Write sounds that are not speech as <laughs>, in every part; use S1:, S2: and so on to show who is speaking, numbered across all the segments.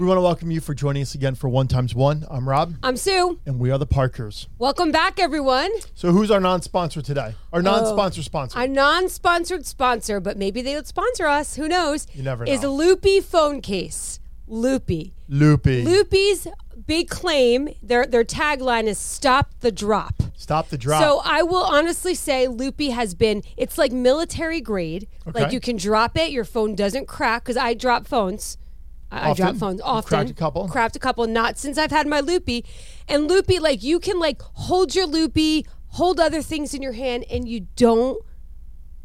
S1: We want to welcome you for joining us again for One Times One. I'm Rob,
S2: I'm Sue.
S1: and we are the Parkers.
S2: Welcome back, everyone.
S1: So, who's our non-sponsor today? Our oh, non-sponsor sponsor.
S2: Our non-sponsored sponsor, but maybe they would sponsor us. Who knows?
S1: You never know. Is.
S2: Loopy phone case. Loopy.
S1: Loopy.
S2: Loopy's big claim. Their their tagline is "Stop the drop."
S1: Stop the drop.
S2: So I will honestly say Loopy has been. It's like military grade.
S1: Okay.
S2: Like you can drop it, your phone doesn't crack. Because I drop phones. I, I drop phones often.
S1: cracked a couple?
S2: Cracked a couple. Not since I've had my Loopy. And Loopy, like you can like hold your Loopy, hold other things in your hand, and you don't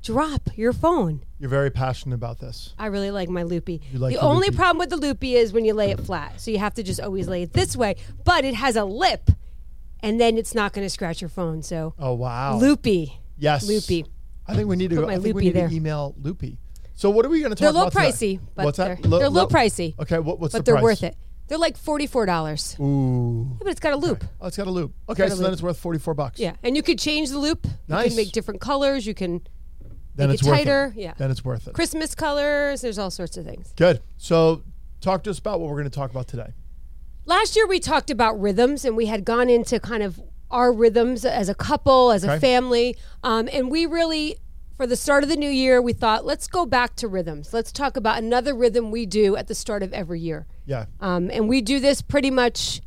S2: drop your phone.
S1: You're very passionate about this.
S2: I really like my loopy.
S1: You like
S2: the
S1: the
S2: only
S1: loopy.
S2: problem with the loopy is when you lay it flat. So you have to just always lay it this way. But it has a lip, and then it's not going to scratch your phone. So
S1: Oh wow.
S2: loopy.
S1: Yes.
S2: Loopy.
S1: I think we need to.
S2: Put
S1: Go,
S2: my
S1: I think we need
S2: there.
S1: to email Loopy. So, what are we going to talk about?
S2: They're a little
S1: about? today?
S2: pricey, but
S1: what's
S2: they're,
S1: that? Lo-
S2: they're a little pricey.
S1: Okay. What, what's
S2: But
S1: the
S2: they're
S1: price?
S2: worth it. They're like forty-four dollars.
S1: Ooh.
S2: But it's got a loop.
S1: Oh, it's got a loop. Okay,
S2: got a
S1: so then it's worth forty-four bucks.
S2: Yeah, and you could change the loop. You
S1: Nice.
S2: can make different colors. You can
S1: Then
S2: make
S1: it's
S2: it
S1: worth
S2: tighter.
S1: it.
S2: Yeah.
S1: Then it's worth it.
S2: Christmas colors. There's all sorts of things.
S1: Good. So, talk to us about what we're going to talk about today.
S2: Last year we talked about rhythms, and we had gone into kind of our rhythms as a couple, as
S1: Okay.
S2: a family, um, and we really. For the start of the new year, we thought, let's go back to rhythms. Let's talk about another rhythm we do at the start of every year.
S1: Yeah.
S2: Um, and we do this pretty much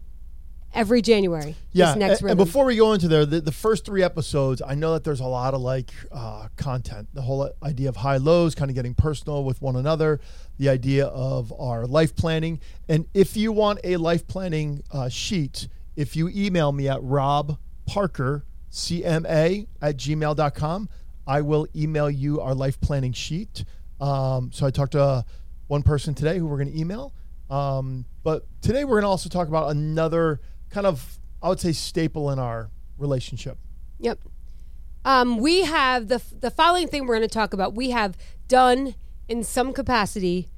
S2: every January.
S1: Yeah,
S2: this next
S1: and, and before we go into there, the, the first three episodes, I know that there's a lot of like uh, content. The whole idea of high lows, kind of getting personal with one another, the idea of our life planning. And if you want a life planning uh, sheet, if you email me at robparkercma at gmail.com, I will email you our life planning sheet. Um, so I talked to uh, one person today who we're going to email. Um, but today we're going to also talk about another kind of, I would say, staple in our relationship.
S2: Yep. Um, we have the the following thing we're going to talk about. We have done in some capacity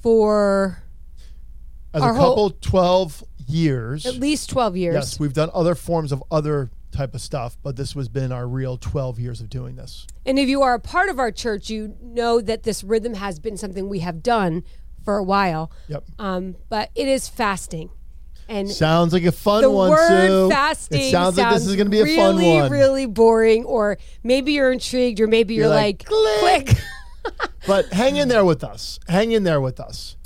S2: for
S1: As a
S2: whole-
S1: couple, 12 years.
S2: at least twelve years.
S1: Yes, we've done other forms of other type of stuff, but this has been our real 12 years of doing this.
S2: And if you are a part of our church, you know that this rhythm has been something we have done for a while.
S1: Yep.
S2: Um, but it is fasting, and
S1: Sounds like a fun
S2: the
S1: one,
S2: word
S1: Sue.
S2: fasting
S1: It sounds, like this is going to be a
S2: really,
S1: fun one.
S2: really boring. Or maybe you're intrigued, or maybe you're,
S1: You're
S2: like,
S1: like,
S2: click. <laughs>
S1: But hang in there with us. Hang in there with us.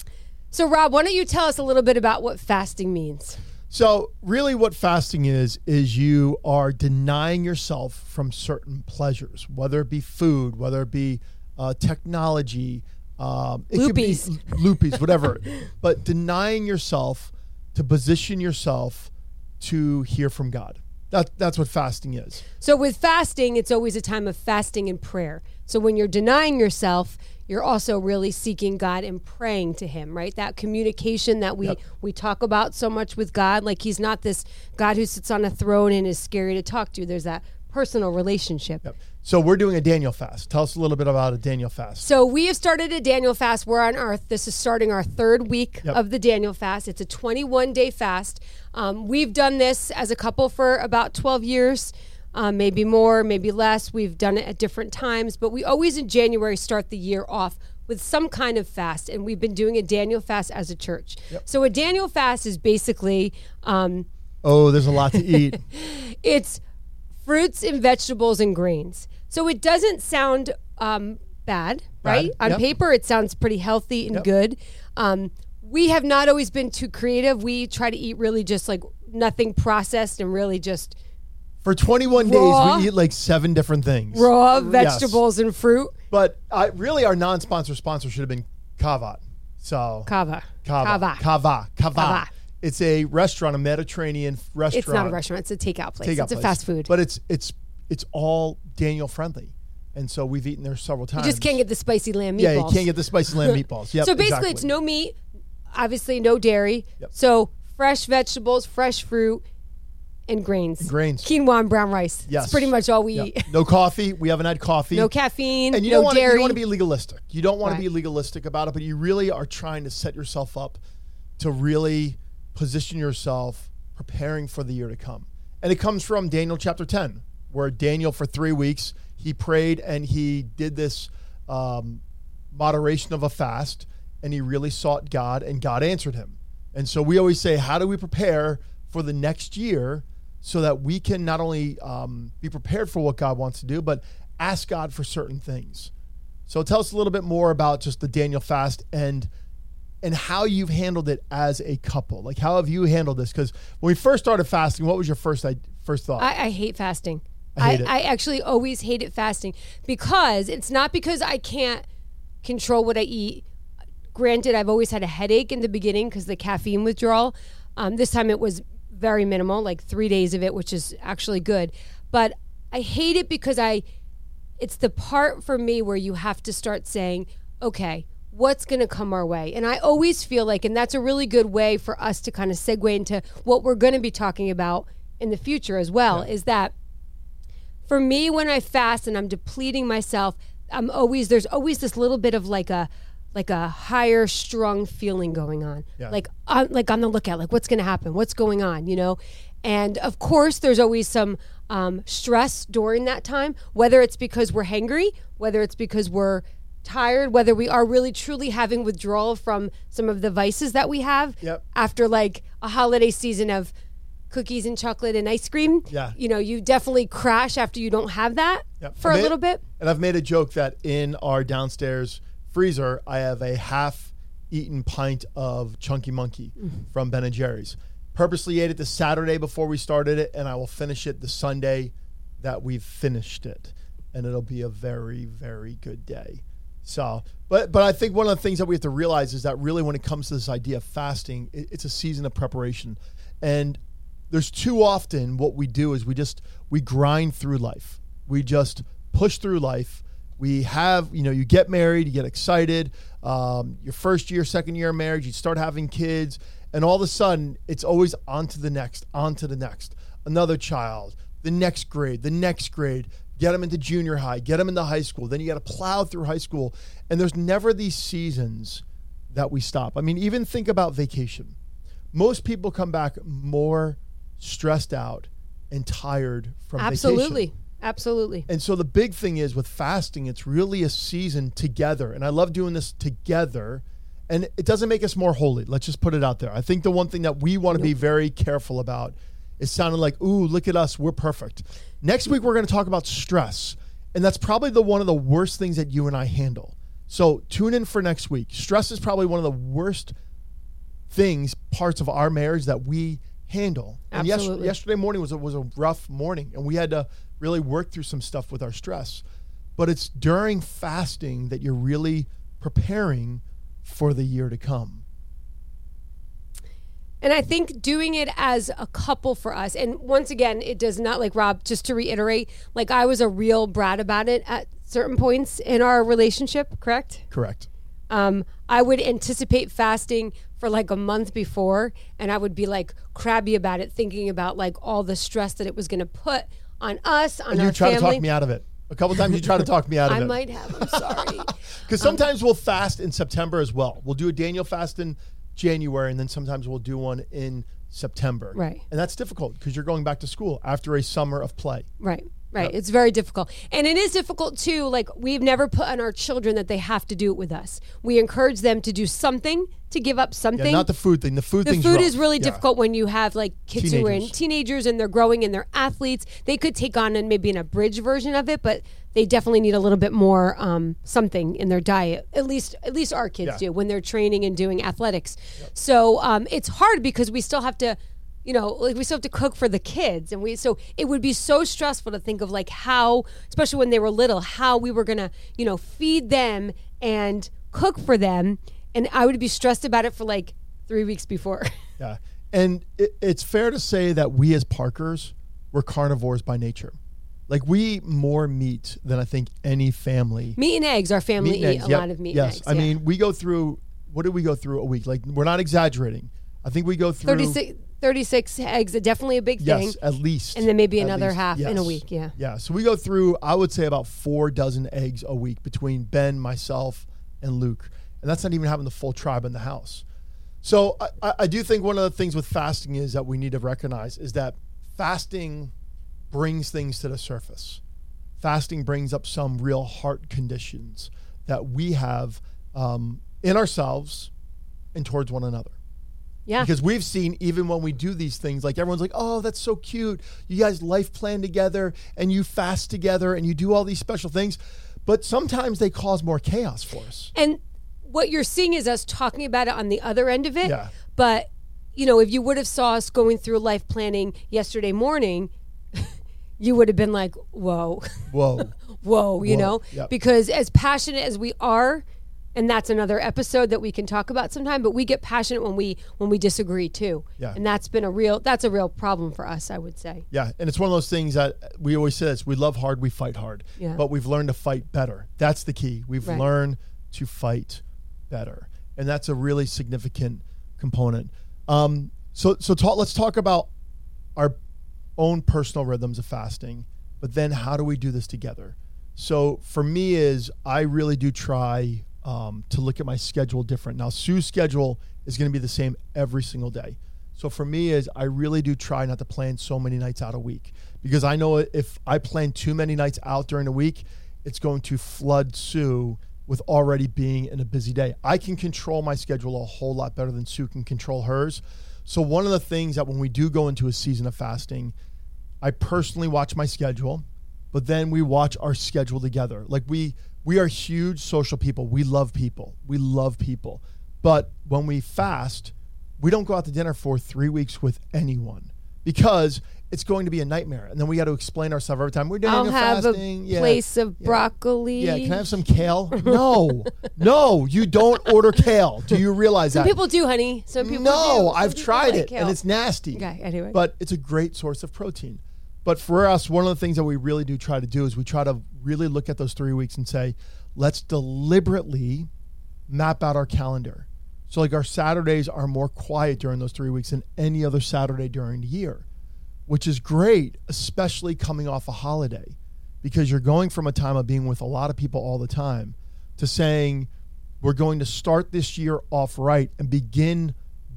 S2: so, Rob, why don't you tell us a little bit about what fasting means?
S1: So, really, what fasting is, is you are denying yourself from certain pleasures, whether it be food, whether it be uh, technology, um, it could be
S2: Loopies. <laughs>
S1: loopies, whatever. but denying yourself to position yourself to hear from God. That, that's what fasting is.
S2: So with fasting, it's always a time of fasting and prayer. So when you're denying yourself, you're also really seeking God and praying to him, right? That communication that we
S1: Yep.
S2: we talk about so much with God, like he's not this God who sits on a throne and is scary to talk to. There's that personal relationship.
S1: Yep. So, we're doing a Daniel fast. Tell us a little bit about a Daniel fast.
S2: So we have started a Daniel fast. We're on Earth. This is starting our third week
S1: Yep.
S2: of the Daniel fast. It's a 21 day fast. Um, we've done this as a couple for about 12 years, um, maybe more, maybe less. We've done it at different times, but we always in January start the year off with some kind of fast, and we've been doing a Daniel fast as a church. So a Daniel fast is basically um,
S1: Oh, there's a lot to eat. <laughs>
S2: it's fruits and vegetables and grains. So it doesn't sound um, bad, right? On
S1: Yep.
S2: paper, it sounds pretty healthy and
S1: Yep.
S2: good. Um, we have not always been too creative. We try to eat really just like nothing processed and really just
S1: For 21
S2: Raw.
S1: days, we eat like seven different things.
S2: raw vegetables and fruit.
S1: But uh, really, our non-sponsor sponsor should have been Kavat. So Cava.
S2: Cava,
S1: Cava. Cava,
S2: Cava.
S1: It's a restaurant, a Mediterranean f- restaurant.
S2: It's not a restaurant. It's a takeout place.
S1: takeout
S2: it's a
S1: place.
S2: fast food.
S1: but it's it's it's all Daniel friendly, and so we've eaten there several times.
S2: you just can't get the spicy lamb meatballs.
S1: yeah, you can't get the spicy lamb <laughs> meatballs. Yep,
S2: so basically,
S1: exactly.
S2: it's no meat, obviously no dairy. So fresh vegetables, fresh fruit, and grains.
S1: grains.
S2: Quinoa and brown rice.
S1: Yes.
S2: That's pretty much all we
S1: Yep.
S2: eat.
S1: No coffee. We haven't had coffee.
S2: No caffeine,
S1: and you
S2: no
S1: don't want to, you
S2: dairy.
S1: don't want to be legalistic. You don't want
S2: Right.
S1: to be legalistic about it, but you really are trying to set yourself up to really position yourself preparing for the year to come. And it comes from Daniel chapter 10, where Daniel for 3 weeks he prayed and he did this um, moderation of a fast and he really sought God, and God answered him. And so we always say, how do we prepare for the next year so that we can not only um, be prepared for what God wants to do, but ask God for certain things. So tell us a little bit more about just the Daniel fast and and how you've handled it as a couple. Like how have you handled this? Because when we first started fasting, what was your first first thought?
S2: I, I hate fasting.
S1: I, hate
S2: I, I actually always hated fasting because it's not because I can't control what I eat. Granted, I've always had a headache in the beginning because the caffeine withdrawal. Um, this time it was very minimal, like three days of it, which is actually good. But I hate it because I, it's the part for me where you have to start saying, okay, what's going to come our way. And I always feel like, and that's a really good way for us to kind of segue into what we're going to be talking about in the future as well, yeah. is that for me, when I fast and I'm depleting myself, I'm always, there's always this little bit of like a, like a higher strung feeling going on yeah. like on like on the lookout like what's going to happen what's going on you know and of course there's always some um, stress during that time whether it's because we're hangry whether it's because we're tired whether we are really truly having withdrawal from some of the vices that we have
S1: yep.
S2: after like a holiday season of cookies and chocolate and ice cream
S1: yeah
S2: you know you definitely crash after you don't have that yep. for a little bit
S1: and i've made a joke that in our downstairs freezer, I have a half eaten pint of Chunky Monkey mm-hmm. from Ben and Jerry's. Purposely ate it the Saturday before we started it, and I will finish it the Sunday that we've finished it. And it'll be a very, very good day. So, but but I think one of the things that we have to realize is that really when it comes to this idea of fasting, it, it's a season of preparation. And there's too often what we do is we just we grind through life. We just push through life we have you know you get married you get excited um, your first year second year of marriage you start having kids and all of a sudden it's always on to the next on to the next. Another child the next grade the next grade. Get them into junior high get them into high school. Then you got to plow through high school. And there's never these seasons that we stop. I mean even think about vacation. Most people come back more stressed out and tired from
S2: absolutely.
S1: vacation.
S2: Absolutely.
S1: And so the big thing is with fasting, it's really a season together. And I love doing this together. And it doesn't make us more holy. Let's just put it out there. I think the one thing that we want to be very careful about is sounding like, ooh, look at us, we're perfect. Next week, we're going to talk about stress. And that's probably the one of the worst things that you and I handle. So tune in for next week. Stress is probably one of the worst things, parts of our marriage that we handle. And yes, yesterday morning was a, was a rough morning, and we had to really work through some stuff with our stress. But it's during fasting that you're really preparing for the year to come.
S2: And I think doing it as a couple for us, and once again, it does not like Rob, just to reiterate, like I was a real brat about it at certain points in our relationship, correct?
S1: Correct.
S2: Um, I would anticipate fasting for like a month before, and I would be like crabby about it, thinking about like all the stress that it was going to put on us, on
S1: and you try
S2: family.
S1: to talk me out of it. A couple times you try to talk me out of <laughs>
S2: I
S1: it. I
S2: might have. I'm sorry. <laughs>
S1: Because sometimes um, we'll fast in September as well. We'll do a Daniel fast in January, and then sometimes we'll do one in September.
S2: Right.
S1: And that's difficult because you're going back to school after a summer of play.
S2: Right. Right. Yep. It's very difficult. And it is difficult too. Like, we've never put on our children that they have to do it with us. We encourage them to do something, to give up something. Yeah,
S1: not the food thing. The food
S2: The
S1: food
S2: rough. is really yeah. difficult when you have like kids teenagers. who are in teenagers and they're growing and they're athletes. They could take on and maybe an abridged version of it, but they definitely need a little bit more um, something in their diet. At least, at least our kids yeah. do when they're training and doing athletics. Yep. So um, it's hard because we still have to you know, like we still have to cook for the kids, and we so it would be so stressful to think of like how, especially when they were little, how we were gonna, you know, feed them and cook for them, and I would be stressed about it for like three weeks before. <laughs>
S1: Yeah, and it, it's fair to say that we as Parkers were carnivores by nature. Like we eat more meat than I think any family.
S2: Meat and eggs. Our family eat eggs, a yep. lot of meat.
S1: Yes,
S2: eggs,
S1: I yeah. mean we go through. What do we go through a week? Like we're not exaggerating. I think we go through
S2: 36, 36 eggs, definitely a big thing.
S1: Yes, at least.
S2: And then maybe another
S1: least.
S2: half in a week. Yeah.
S1: Yeah, so we go through, I would say, about four dozen eggs a week between Ben, myself, and Luke. And that's not even having the full tribe in the house. So I- I, I do think one of the things with fasting is that we need to recognize is that fasting brings things to the surface. Fasting brings up some real heart conditions that we have um, in ourselves and towards one another.
S2: Yeah.
S1: Because we've seen even when we do these things, like everyone's like, oh, that's so cute. You guys life plan together and you fast together and you do all these special things. But sometimes they cause more chaos for us.
S2: And what you're seeing is us talking about it on the other end of it.
S1: Yeah.
S2: But, you know, if you would have saw us going through life planning yesterday morning, <laughs> you would have been like, whoa, <laughs>
S1: Whoa.
S2: whoa, you
S1: Whoa.
S2: know?
S1: Yep.
S2: Because as passionate as we are, and that's another episode that we can talk about sometime, but we get passionate when we when we disagree too.
S1: Yeah.
S2: And that's been a real that's a real problem for us, I would say.
S1: Yeah, and it's one of those things that we always say this: we love hard, we fight hard.
S2: Yeah.
S1: But we've learned to fight better. That's the key. We've
S2: Right.
S1: learned to fight better, and that's a really significant component. Um, so, so talk, let's talk about our own personal rhythms of fasting, but then how do we do this together? So for me, is I really do try um, to look at my schedule different. Now, Sue's schedule is going to be the same every single day. So for me, is I really do try not to plan so many nights out a week because I know if I plan too many nights out during the week, it's going to flood Sue with already being in a busy day. I can control my schedule a whole lot better than Sue can control hers. So one of the things that when we do go into a season of fasting, I personally watch my schedule, but then we watch our schedule together. Like we we are huge social people. We love people. We love people. But when we fast, we don't go out to dinner for 3 weeks with anyone because it's going to be a nightmare. And then we got to explain ourselves every time we're doing
S2: I'll
S1: a
S2: have
S1: fasting.
S2: a
S1: Yeah.
S2: place of
S1: yeah.
S2: broccoli.
S1: Yeah, can I have some kale? No, <laughs> no, you don't order kale. Do you realize
S2: Some
S1: that?
S2: people do, honey. Some people do.
S1: no,
S2: Some
S1: I've
S2: people
S1: tried
S2: like
S1: it
S2: kale.
S1: and it's nasty.
S2: Okay, anyway.
S1: But it's a great source of protein. But for us, one of the things that we really do try to do is we try to really look at those three weeks and say, let's deliberately map out our calendar. So, like, our Saturdays are more quiet during those three weeks than any other Saturday during the year, which is great, especially coming off a holiday, because you're going from a time of being with a lot of people all the time to saying, we're going to start this year off right and begin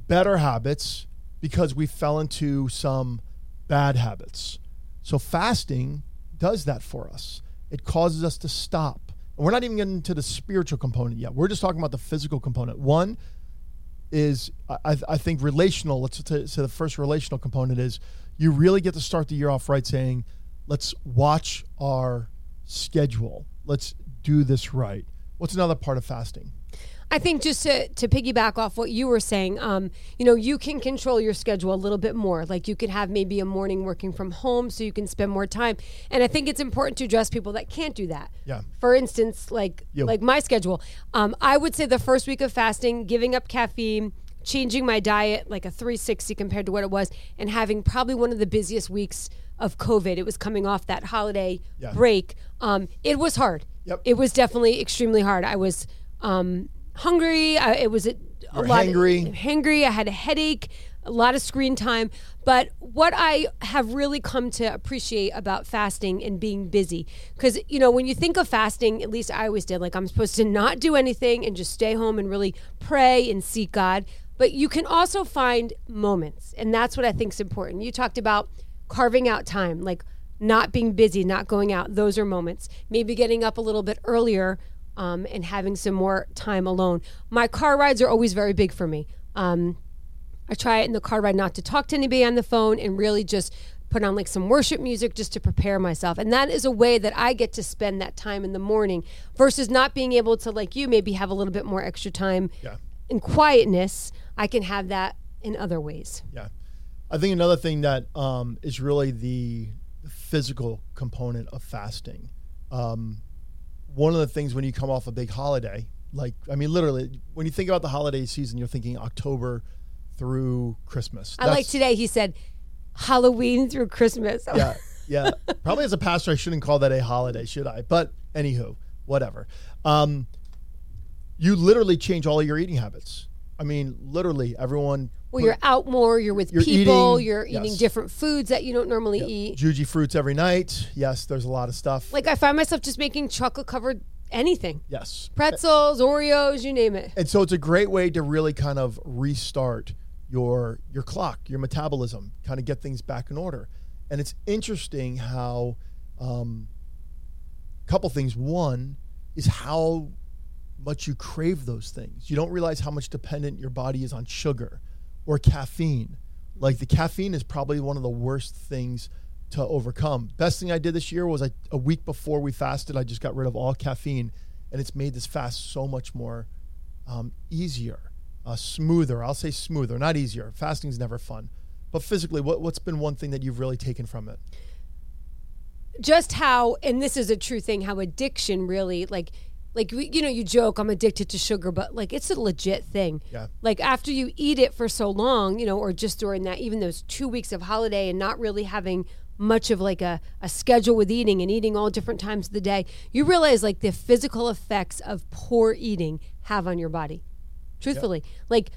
S1: better habits because we fell into some bad habits. So fasting does that for us. It causes us to stop. And we're not even getting to the spiritual component yet. We're just talking about the physical component. One is, I, I think, relational. Let's say the first relational component is you really get to start the year off right saying, let's watch our schedule. Let's do this right. What's another part of fasting?
S2: I think just to, to piggyback off what you were saying, um, you know, you can control your schedule a little bit more. Like you could have maybe a morning working from home so you can spend more time. And I think it's important to address people that can't do that.
S1: Yeah.
S2: For instance, like like my schedule, um, I would say the first week of fasting, giving up caffeine, changing my diet like a 360 compared to what it was, and having probably one of the busiest weeks of COVID. It was coming off that holiday
S1: Yeah.
S2: break. Um, it was hard.
S1: Yep.
S2: It was definitely extremely hard. I was um, hungry. I, it was a, a lot
S1: hangry.
S2: hangry. I had a headache, a lot of screen time. But what I have really come to appreciate about fasting and being busy, because you know when you think of fasting, at least I always did. Like I'm supposed to not do anything and just stay home and really pray and seek God. But you can also find moments, and that's what I think is important. You talked about carving out time, like not being busy, not going out. Those are moments. Maybe getting up a little bit earlier um, and having some more time alone. My car rides are always very big for me. Um, I try it in the car ride not to talk to anybody on the phone and really just put on like some worship music just to prepare myself. And that is a way that I get to spend that time in the morning versus not being able to, like you, maybe have a little bit more extra time
S1: Yeah.
S2: in quietness. I can have that in other ways.
S1: Yeah. I think another thing that um, is really the physical component of fasting. Um, one of the things when you come off a big holiday, like, I mean, literally, when you think about the holiday season, you're thinking October through Christmas.
S2: I like today, he said, Halloween through Christmas.
S1: yeah, yeah. Probably as a pastor, I shouldn't call that a holiday, should I? But anywho, whatever. Um, you literally change all your eating habits. I mean, literally, everyone.
S2: Well, you're out more, you're with
S1: You're
S2: people,
S1: eating-
S2: you're eating
S1: yes.
S2: different foods that you don't normally eat.
S1: Jujyfruits every night. Yes, there's a lot of stuff.
S2: Like I find myself just making chocolate covered anything.
S1: yes,
S2: Pretzels, Oreos, you name it.
S1: and so it's a great way to really kind of restart your your clock, your metabolism, kind of get things back in order. And it's interesting how um, couple things. One is how much you crave those things. You don't realize how much dependent your body is on sugar or caffeine. Like the caffeine is probably one of the worst things to overcome. Best thing I did this year was I, a week before we fasted, I just got rid of all caffeine, and it's made this fast so much more um, easier, uh, smoother. I'll say smoother, not easier. Fasting's never fun, but physically, what, what's been one thing that you've really taken from it?
S2: Just how, and this is a true thing, how addiction really like like you know you joke i'm addicted to sugar but like it's a legit thing
S1: Yeah.
S2: like after you eat it for so long you know or just during that even those two weeks of holiday and not really having much of like a, a schedule with eating and eating all different times of the day you realize like the physical effects of poor eating have on your body truthfully like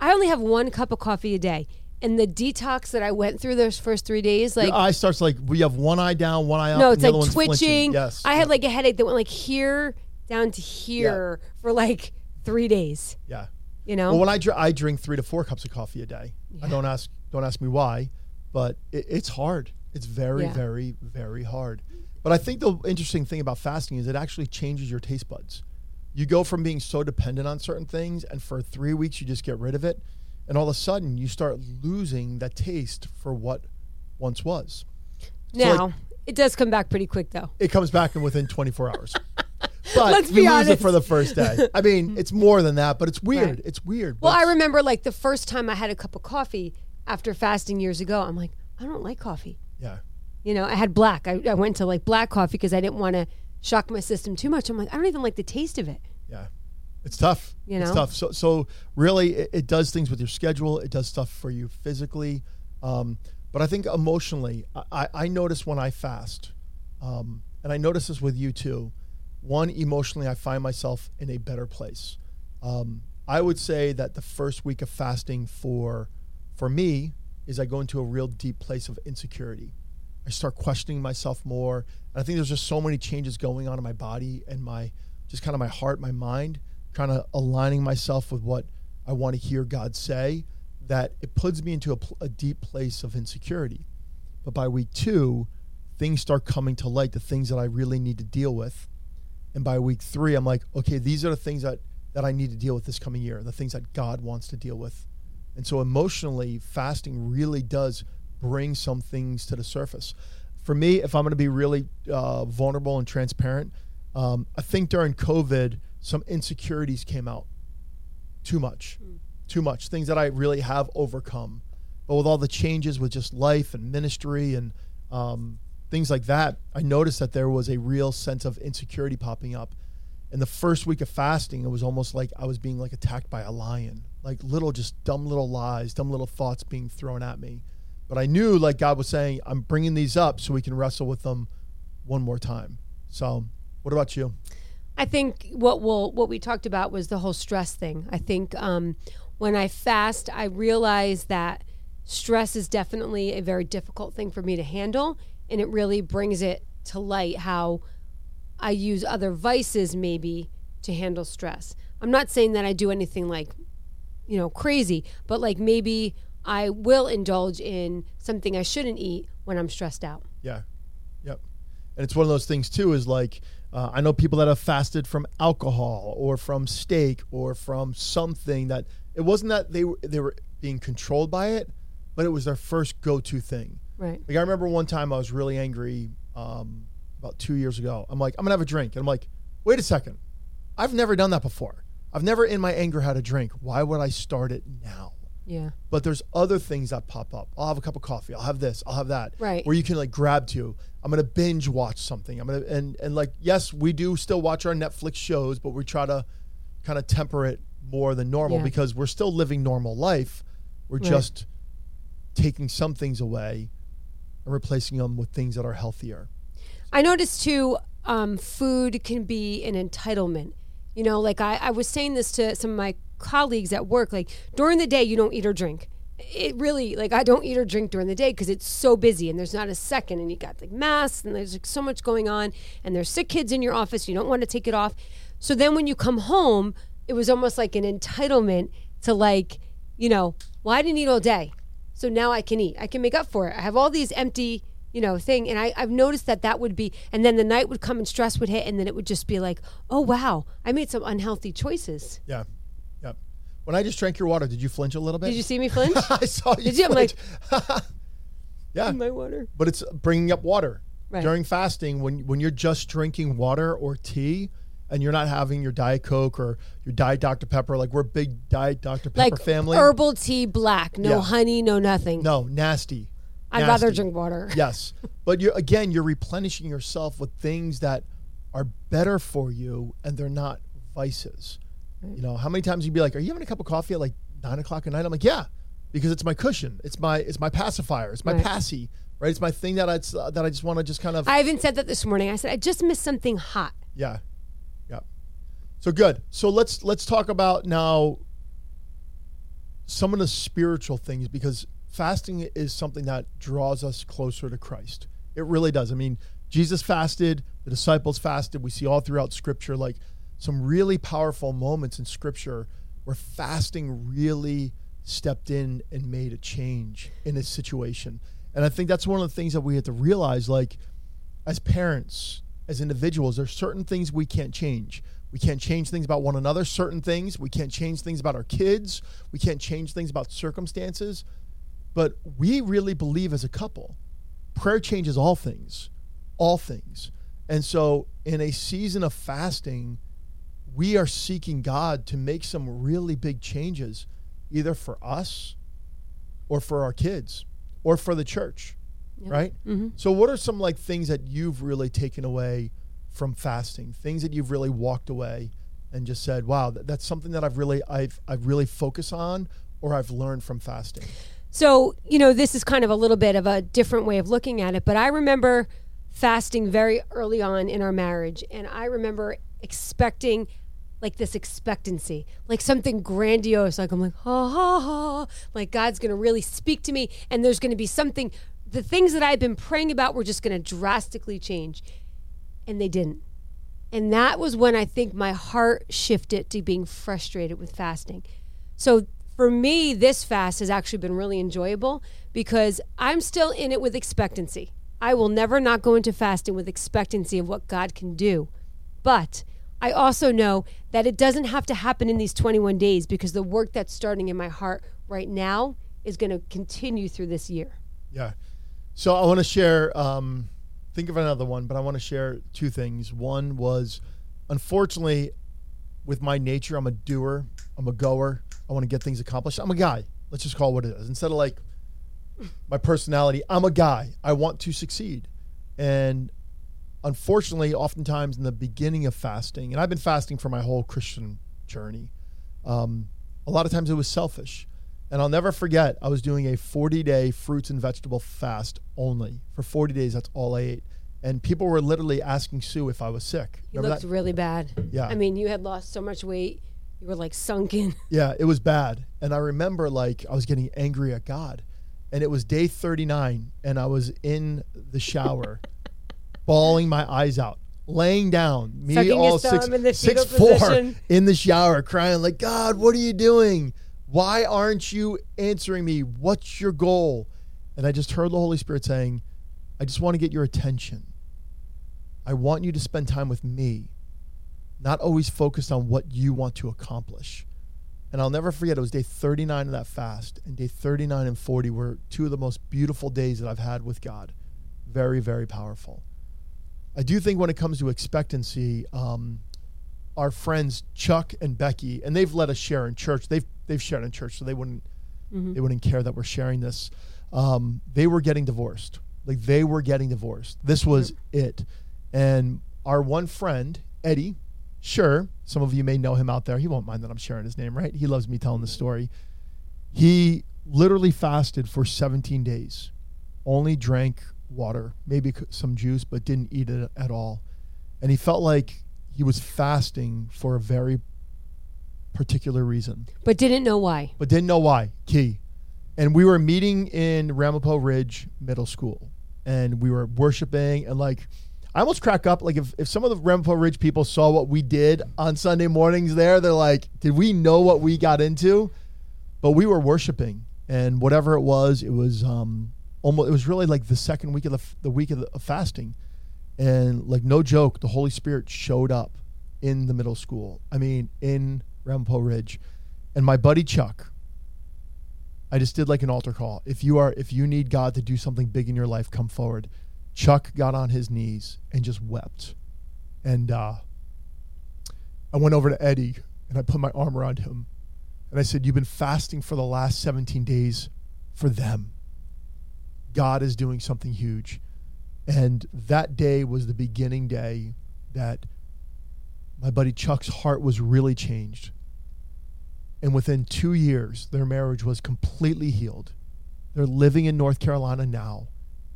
S2: i only have one cup of coffee a day and the detox that i went through those first three days like
S1: Your eye starts like we have one eye down, one eye up.
S2: no, it's like twitching.
S1: Yes.
S2: I had like a headache that went like here down to here for like three days.
S1: yeah.
S2: You know,
S1: Well, when I, dr- I drink three to four cups of coffee a day. I don't ask don't ask me why, but it, it's hard. It's very
S2: Yeah.
S1: very very hard. But I think the interesting thing about fasting is it actually changes your taste buds. You go from being so dependent on certain things, and for three weeks you just get rid of it, and all of a sudden you start losing that taste for what once was.
S2: now
S1: like-
S2: it does come back pretty quick though.
S1: It comes back in within 24 hours. But
S2: Let's
S1: you
S2: be
S1: lose
S2: honest.
S1: it for the first day. <laughs> I mean, it's more than that, but it's weird.
S2: Right.
S1: It's weird.
S2: Well,
S1: but
S2: I remember like the first time I had a cup of coffee after fasting years ago. I'm like, I don't like coffee.
S1: Yeah.
S2: You know, I had black. I, I went to like black coffee because I didn't want to shock my system too much. I'm like, I don't even like the taste of it.
S1: Yeah. It's tough.
S2: You
S1: It's
S2: know?
S1: tough. So, so really, it, it does things with your schedule. It does stuff for you physically. Um, but I think emotionally, I, I, I notice when I fast, um, and I notice this with you too. One, emotionally, I find myself in a better place. Um, I would say that the first week of fasting for for me is I go into a real deep place of insecurity. I start questioning myself more. And I think there's just so many changes going on in my body and my just kind of my heart, my mind, kind of aligning myself with what I want to hear God say that it puts me into a, a deep place of insecurity. But by week two, things start coming to light, the things that I really need to deal with. And by week three, I'm like, okay, these are the things that, that I need to deal with this coming year, the things that God wants to deal with. And so emotionally, fasting really does bring some things to the surface. For me, if I'm going to be really uh, vulnerable and transparent, um, I think during COVID, some insecurities came out too much, too much, things that I really have overcome. But with all the changes with just life and ministry and um, things like that, I noticed that there was a real sense of insecurity popping up. In the first week of fasting, it was almost like I was being like attacked by a lion, like little, just dumb little lies, dumb little thoughts being thrown at me. But I knew, like God was saying, I'm bringing these up so we can wrestle with them one more time. So, what about you?
S2: I think what will what we talked about was the whole stress thing. I think um, when I fast, I realize that stress is definitely a very difficult thing for me to handle, and it really brings it to light how I use other vices maybe to handle stress. I'm not saying that I do anything like you know crazy, but like maybe I will indulge in something I shouldn't eat when I'm stressed out.
S1: Yeah. Yep. And it's one of those things too is like uh, I know people that have fasted from alcohol or from steak or from something that it wasn't that they were they were being controlled by it, but it was their first go-to thing.
S2: Right.
S1: Like I remember one time I was really angry um, about two years ago. I'm like, I'm gonna have a drink, and I'm like, wait a second, I've never done that before. I've never in my anger had a drink. Why would I start it now?
S2: Yeah.
S1: but there's other things that pop up. I'll have a cup of coffee. I'll have this. I'll have that.
S2: Right.
S1: Where you can like grab to. I'm gonna binge watch something. I'm gonna and and like yes, we do still watch our Netflix shows, but we try to kind of temper it more than normal
S2: Yeah.
S1: because we're still living normal life. We're
S2: Right.
S1: just taking some things away and replacing them with things that are healthier.
S2: I noticed too, um, food can be an entitlement. You know, like I, I was saying this to some of my colleagues at work, like during the day, you don't eat or drink. It really, like, I don't eat or drink during the day because it's so busy and there's not a second, and you got like masks and there's like so much going on, and there's sick kids in your office. You don't want to take it off. So then when you come home, it was almost like an entitlement to, like, you know, well, I didn't eat all day. So now I can eat. I can make up for it. I have all these empty you know, thing. And I, I've noticed that that would be, and then the night would come and stress would hit, and then it would just be like, oh wow, I made some unhealthy choices.
S1: Yeah. Yep. When I just drank your water, did you flinch a little bit?
S2: Did you see me flinch? <laughs>
S1: I saw you.
S2: Did you? I'm like- <laughs>
S1: yeah.
S2: My water.
S1: but it's bringing up water
S2: Right.
S1: during fasting when when you're just drinking water or tea and you're not having your diet coke or your diet dr pepper like we're big diet dr pepper
S2: Like
S1: family
S2: herbal tea, black, no
S1: Yeah.
S2: honey, no nothing.
S1: no nasty
S2: I'd rather drink water. <laughs>
S1: yes but you again you're replenishing yourself with things that are better for you and they're not vices you know how many times you'd be like are you having a cup of coffee at like nine o'clock at night i'm like yeah because it's my cushion it's my it's my pacifier it's my
S2: Right.
S1: passy right it's my thing that i that i just want to just kind of
S2: I even said that this morning. I said I just missed something hot.
S1: Yeah. So good. So let's let's talk about now some of the spiritual things because fasting is something that draws us closer to Christ. It really does. I mean, Jesus fasted, the disciples fasted. We see all throughout scripture like some really powerful moments in scripture where fasting really stepped in and made a change in a situation. And I think that's one of the things that we have to realize like as parents, as individuals, there's certain things we can't change. We can't change things about one another, certain things. We can't change things about our kids. We can't change things about circumstances. But we really believe as a couple, prayer changes all things, all things. And so, in a season of fasting, we are seeking God to make some really big changes, either for us or for our kids or for the church, right? Mm-hmm. So, what are some like things that you've really taken away from fasting? Things that you've really walked away and just said, "Wow, that, that's something that I've really I've I've really focused on or I've learned from fasting."
S2: So, you know, this is kind of a little bit of a different way of looking at it, but I remember fasting very early on in our marriage, and I remember expecting like this expectancy, like something grandiose. Like I'm like, ha ha ha, like God's to really speak to me, and there's to be something. The things that I've been praying about were just to drastically change, and they didn't. And that was when I think my heart shifted to being frustrated with fasting. So for me, this fast has actually been really enjoyable because I'm still in it with expectancy. I will never not go into fasting with expectancy of what God can do. But I also know that it doesn't have to happen in these 21 days because the work that's starting in my heart right now is going to continue through this year.
S1: Yeah. So I want to share. Um, think of another one, but I want to share two things. One was, unfortunately, with my nature, I'm a doer. I'm a goer. I want to get things accomplished. I'm a guy. Let's just call it what it is. Instead of like my personality, I'm a guy. I want to succeed. And unfortunately, oftentimes in the beginning of fasting, and I've been fasting for my whole Christian journey, um, a lot of times it was selfish. And I'll never forget, I was doing a 40 day fruits and vegetable fast only. For 40 days, that's all I ate. And people were literally asking Sue if I was sick.
S2: You
S1: Remember
S2: looked
S1: that?
S2: really bad.
S1: Yeah.
S2: I mean, you had lost so much weight. You were like sunken. <laughs>
S1: Yeah, it was bad. And I remember like I was getting angry at God. And it was day 39, and I was in the shower, <laughs> bawling my eyes out, laying down, me
S2: Sucking
S1: all six,
S2: in the
S1: six four
S2: position.
S1: in the shower, crying like, God, what are you doing? Why aren't you answering me? What's your goal? And I just heard the Holy Spirit saying, I just want to get your attention. I want you to spend time with me, not always focused on what you want to accomplish. And I'll never forget, it was day 39 of that fast, and day 39 and 40 were two of the most beautiful days that I've had with God. Very, very powerful. I do think when it comes to expectancy, um, our friends Chuck and Becky, and they've let us share in church. They've they've shared in church, so they wouldn't they wouldn't care that we're sharing this. Um, they were getting divorced. Like they were getting divorced. This was it. And our one friend Eddie, sure, some of you may know him out there. He won't mind that I'm sharing his name, right? He loves me telling the story. He literally fasted for 17 days, only drank water, maybe some juice, but didn't eat it at all. And he felt like he was fasting for a very particular reason,
S2: but didn't know why.
S1: but didn't know why. Key. And we were meeting in Ramapo Ridge Middle School, and we were worshiping, and like, I almost crack up. Like, if, if some of the Ramapo Ridge people saw what we did on Sunday mornings there, they're like, did we know what we got into? But we were worshiping, and whatever it was, it was um, almost it was really like the second week of the, the week of, the, of fasting and like no joke the holy spirit showed up in the middle school. I mean in Ramapo ridge. And my buddy chuck i just did like an altar call. If you are if you need god to do something big in your life come forward. Chuck got on his knees and just wept. And uh i went over to eddie and i put my arm around him. And i said you've been fasting for the last 17 days for them. God is doing something huge. And that day was the beginning day that my buddy Chuck's heart was really changed. And within two years, their marriage was completely healed. They're living in North Carolina now.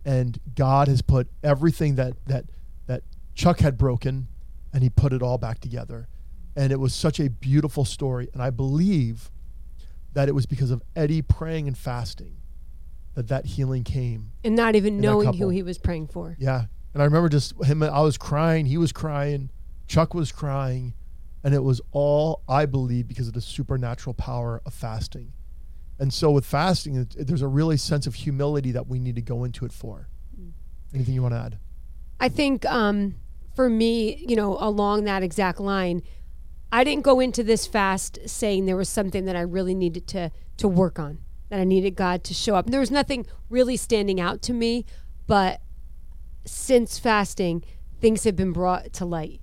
S1: And God has put everything that, that, that Chuck had broken and he put it all back together. And it was such a beautiful story. And I believe that it was because of Eddie praying and fasting that that healing came.
S2: And not even knowing who he was praying for.
S1: Yeah. And I remember just him, I was crying, he was crying, Chuck was crying. And it was all, I believe, because of the supernatural power of fasting. And so with fasting, it, it- there's a really sense of humility that we need to go into it for. Anything you want to add?
S2: I think um, for me, you know, along that exact line, I didn't go into this fast saying there was something that I really needed to to work on, that I needed God to show up. There was nothing really standing out to me, but since fasting, things have been brought to light.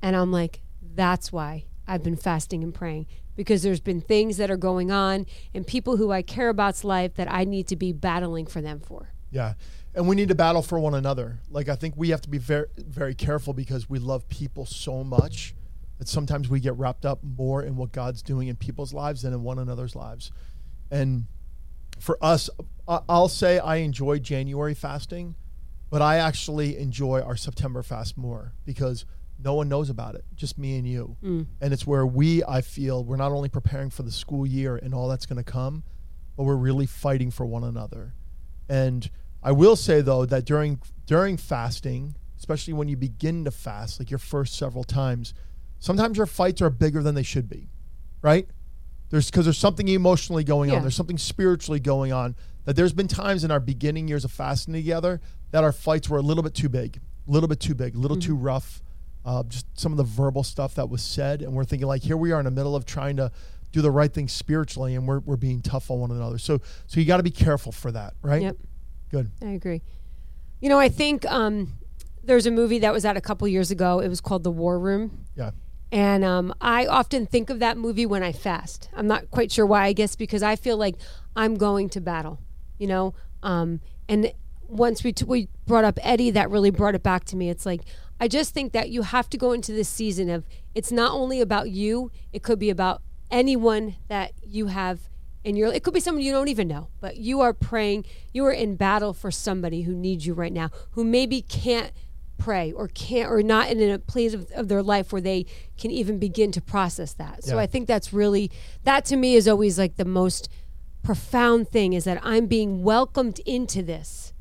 S2: And I'm like, that's why I've been fasting and praying because there's been things that are going on and people who I care about's life that I need to be battling for them for.
S1: Yeah. And we need to battle for one another. Like I think we have to be very very careful because we love people so much that sometimes we get wrapped up more in what God's doing in people's lives than in one another's lives. And for us, I'll say I enjoy January fasting, but I actually enjoy our September fast more because no one knows about it, just me and you. Mm. And it's where we, I feel, we're not only preparing for the school year and all that's going to come, but we're really fighting for one another. And I will say though that during during fasting, especially when you begin to fast, like your first several times, sometimes your fights are bigger than they should be, right? There's because there's something emotionally going
S2: Yeah.
S1: on. There's something spiritually going on. That there's been times in our beginning years of fasting together that our fights were a little bit too big, a little bit too big, a little too rough. Uh, just some of the verbal stuff that was said, and we're thinking like, here we are in the middle of trying to do the right thing spiritually, and we're we're being tough on one another. So so you got to be careful for that, right?
S2: Yep.
S1: Good.
S2: I agree. You know, I think um, there's a movie that was out a couple years ago. It was called The War Room.
S1: Yeah.
S2: And um, I often think of that movie when I fast. I'm not quite sure why, I guess, because I feel like I'm going to battle, you know? Um, and once we, t- we brought up Eddie, that really brought it back to me. It's like, I just think that you have to go into this season of it's not only about you, it could be about anyone that you have in your it could be someone you don't even know but you are praying you are in battle for somebody who needs you right now who maybe can't pray or can't or not in a place of, of their life where they can even begin to process that so
S1: Yeah.
S2: i think that's really that to me is always like the most profound thing is that i'm being welcomed into this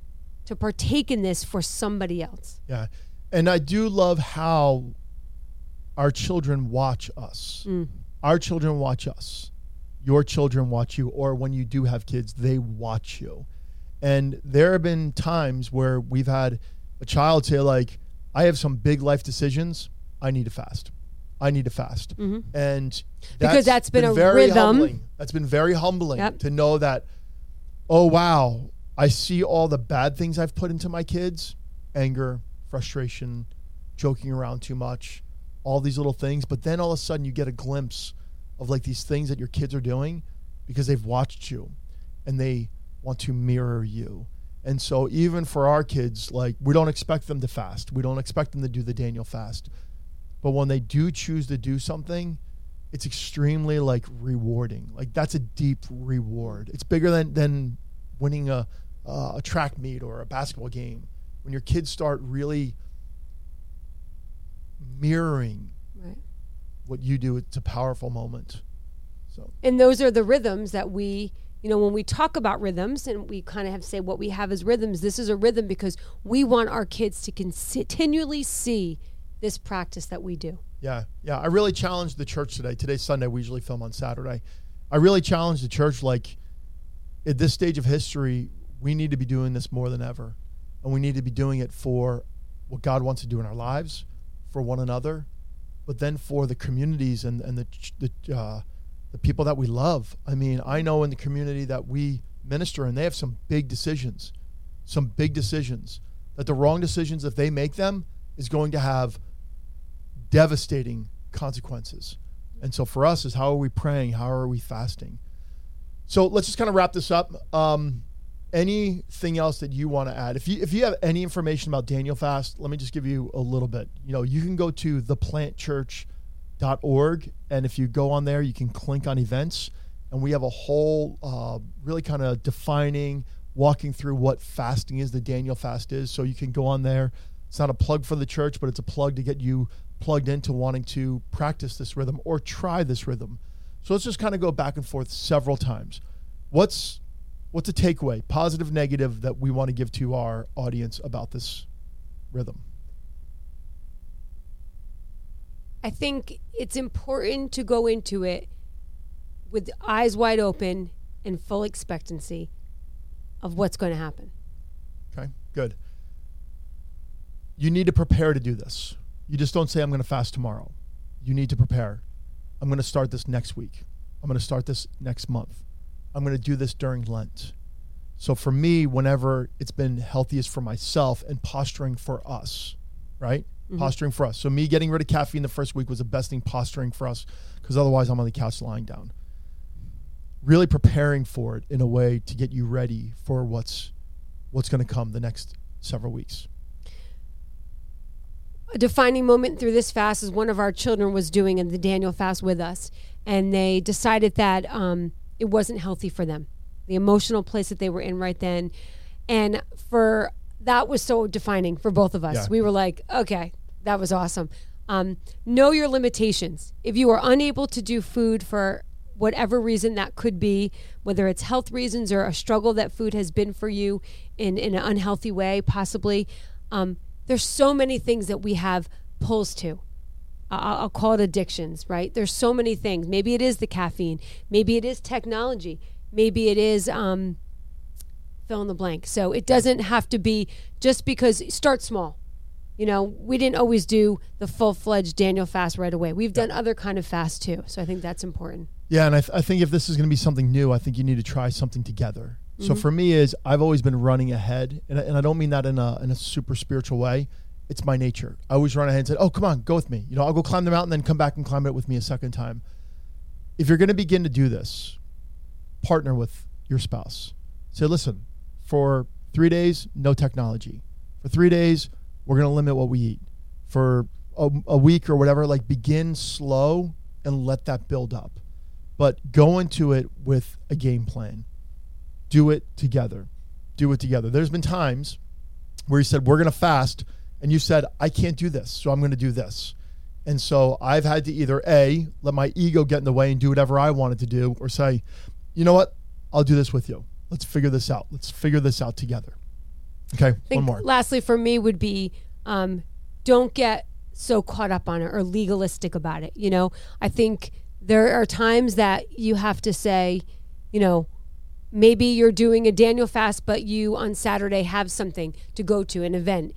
S2: to partake in this for somebody else
S1: Yeah. And I do love how our children watch us. Mm. Our children watch us. Your children watch you. Or when you do have kids, they watch you. And there have been times where we've had a child say, like, I have some big life decisions. I need to fast. I need to fast. Mm-hmm. And
S2: Because that's been a
S1: very
S2: rhythm.
S1: humbling. That's been very humbling
S2: Yep.
S1: to know that, oh, wow, I see all the bad things I've put into my kids anger, frustration, joking around too much, all these little things. But then all of a sudden you get a glimpse of like these things that your kids are doing because they've watched you and they want to mirror you. And so even for our kids, like we don't expect them to fast. We don't expect them to do the Daniel fast. But when they do choose to do something, it's extremely like rewarding. Like that's a deep reward. It's bigger than than winning a uh, a track meet or a basketball game. When your kids start really mirroring
S2: right
S1: what you do, it's a powerful moment. So
S2: and those are the rhythms that we you know when we talk about rhythms and we kind of have say what we have as rhythms this is a rhythm because we want our kids to continually see this practice that we do
S1: Yeah, yeah. I really challenged the church today. Today's Sunday. We usually film on Saturday. I really challenged the church. Like, at this stage of history, we need to be doing this more than ever. And we need to be doing it for what God wants to do in our lives, for one another, but then for the communities and, and the, the, uh, the people that we love. I mean, I know in the community that we minister and they have some big decisions, some big decisions that the wrong decisions, if they make them, is going to have devastating consequences. And so for us is how are we praying? How are we fasting? So let's just kind of wrap this up. Um, anything else that you want to add? If you if you have any information about Daniel Fast, let me just give you a little bit. You know, you can go to theplantchurch.org, and if you go on there, you can click on events, and we have a whole uh, really kind of defining, walking through what fasting is, the Daniel Fast is. So you can go on there. It's not a plug for the church, but it's a plug to get you plugged into wanting to practice this rhythm or try this rhythm. So let's just kind of go back and forth several times. What's what's a takeaway, positive, negative, that we want to give to our audience about this rhythm?
S2: I think it's important to go into it with eyes wide open and full expectancy of what's going to happen.
S1: Okay, good. You need to prepare to do this. You just don't say, I'm going to fast tomorrow. You need to prepare. I'm going to start this next week. I'm going to start this next month. I'm going to do this during Lent. So for me, whenever it's been healthiest for myself and posturing for us, right? Mm-hmm. Posturing for us. So me getting rid of caffeine the first week was the best thing posturing for us because otherwise I'm on the couch lying down. Really preparing for it in a way to get you ready for what's what's going to come the next several weeks
S2: a defining moment through this fast is one of our children was doing in the Daniel fast with us, and they decided that um, it wasn't healthy for them, the emotional place that they were in right then, and for that was so defining for both of us. Yeah. We were like, okay, that was awesome. Um, know your limitations. If you are unable to do food for whatever reason that could be, whether it's health reasons or a struggle that food has been for you in, in an unhealthy way, possibly, um, there's so many things that we have pulls to. I'll, I'll call it addictions, right? There's so many things. Maybe it is the caffeine. Maybe it is technology. Maybe it is um, fill in the blank. So it doesn't have to be just because start small. You know, we didn't always do the full fledged Daniel fast right away. We've done other kind of fast too. So I think that's important.
S1: Yeah, and I, th- I think if this is going to be something new, I think you need to try something together. So mm-hmm. for me is I've always been running ahead, and, and I don't mean that in a in a super spiritual way. It's my nature. I always run ahead and said, "Oh, come on, go with me." You know, I'll go climb the mountain, then come back and climb it with me a second time. If you're going to begin to do this, partner with your spouse. Say, "Listen, for three days, no technology. For three days, we're going to limit what we eat. For a, a week or whatever, like begin slow and let that build up, but go into it with a game plan." do it together. Do it together. There's been times where you said, We're going to fast. And you said, I can't do this. So I'm going to do this. And so I've had to either A, let my ego get in the way and do whatever I wanted to do, or say, you know what? I'll do this with you. Let's figure this out. Let's figure this out together. Okay, one more.
S2: Lastly, for me, would be um, don't get so caught up on it or legalistic about it. You know, I think there are times that you have to say, you know, maybe you're doing a Daniel fast, but you on Saturday have something to go to, an event.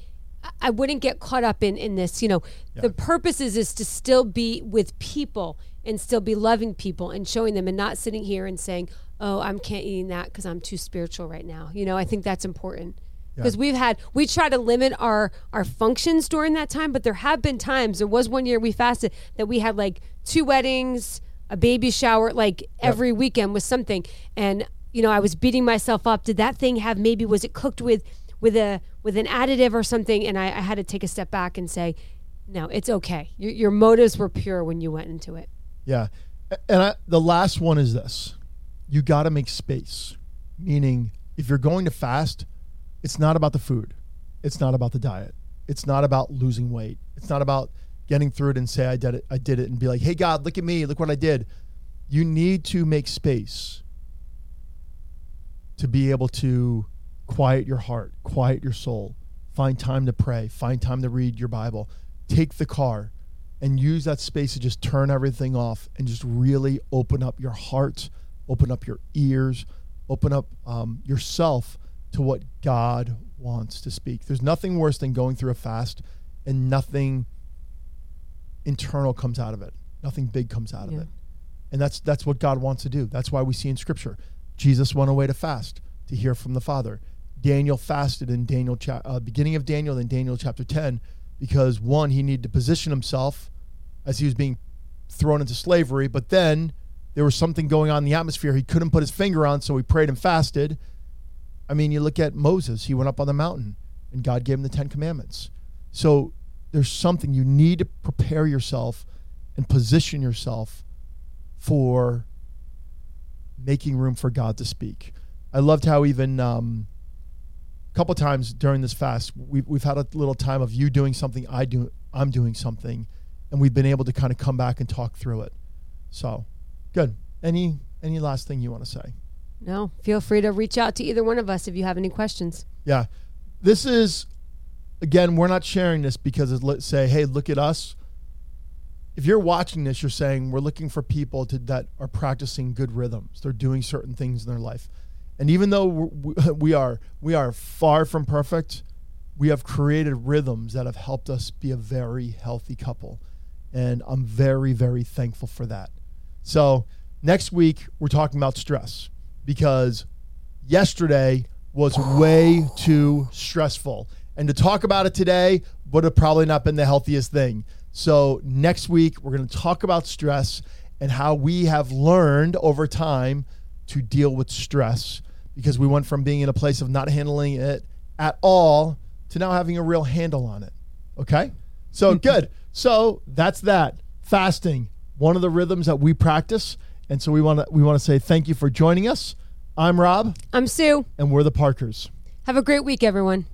S2: I wouldn't get caught up in, in this. You know, yeah. the purpose is, is to still be with people and still be loving people and showing them and not sitting here and saying, oh, I'm can't eating that because I'm too spiritual right now. You know, I think that's important because yeah. we've had we try to limit our our functions during that time but there have been times there was one year we fasted that we had like two weddings a baby shower like every yep. weekend was something and you know, I was beating myself up. Did that thing have maybe was it cooked with with a with an additive or something? And I, I had to take a step back and say, no, it's okay. Your, your motives were pure when you went into it.
S1: Yeah, and I, the last one is this: you got to make space. Meaning, if you're going to fast, it's not about the food, it's not about the diet, it's not about losing weight, it's not about getting through it and say I did it, I did it, and be like, hey God, look at me, look what I did. You need to make space to be able to quiet your heart, quiet your soul, find time to pray, find time to read your Bible. Take the car and use that space to just turn everything off and just really open up your heart, open up your ears, open up um, yourself to what God wants to speak. There's nothing worse than going through a fast and nothing internal comes out of it. Nothing big comes out
S2: Yeah.
S1: of it. And that's that's what God wants to do. That's why we see in scripture Jesus went away to fast to hear from the Father. Daniel fasted in Daniel cha- uh, beginning of Daniel in Daniel chapter 10 because one he needed to position himself as he was being thrown into slavery, but then there was something going on in the atmosphere he couldn't put his finger on, so he prayed and fasted. I mean, you look at Moses, he went up on the mountain and God gave him the 10 commandments. So there's something you need to prepare yourself and position yourself for making room for God to speak. I loved how even um, a couple times during this fast, we've, we've had a little time of you doing something, I do, I'm doing something, and we've been able to kind of come back and talk through it. So, good. Any any last thing you want to say?
S2: No, feel free to reach out to either one of us if you have any questions.
S1: Yeah. This is, again, we're not sharing this because it's, let's say, hey, look at us. If you're watching this, you're saying we're looking for people to, that are practicing good rhythms. They're doing certain things in their life. And even though <laughs> we are we are far from perfect, we have created rhythms that have helped us be a very healthy couple. And I'm very, very thankful for that. So next week, we're talking about stress because yesterday was way too stressful. And to talk about it today would have probably not been the healthiest thing. So, next week, we're going to talk about stress and how we have learned over time to deal with stress because we went from being in a place of not handling it at all to now having a real handle on it. Okay? So, mm. good. So, that's that. Fasting, one of the rhythms that we practice. And so we want to we want to say thank you for joining us. I'm Rob
S2: I'm Sue.
S1: and we're the Parkers.
S2: Have a great week, everyone.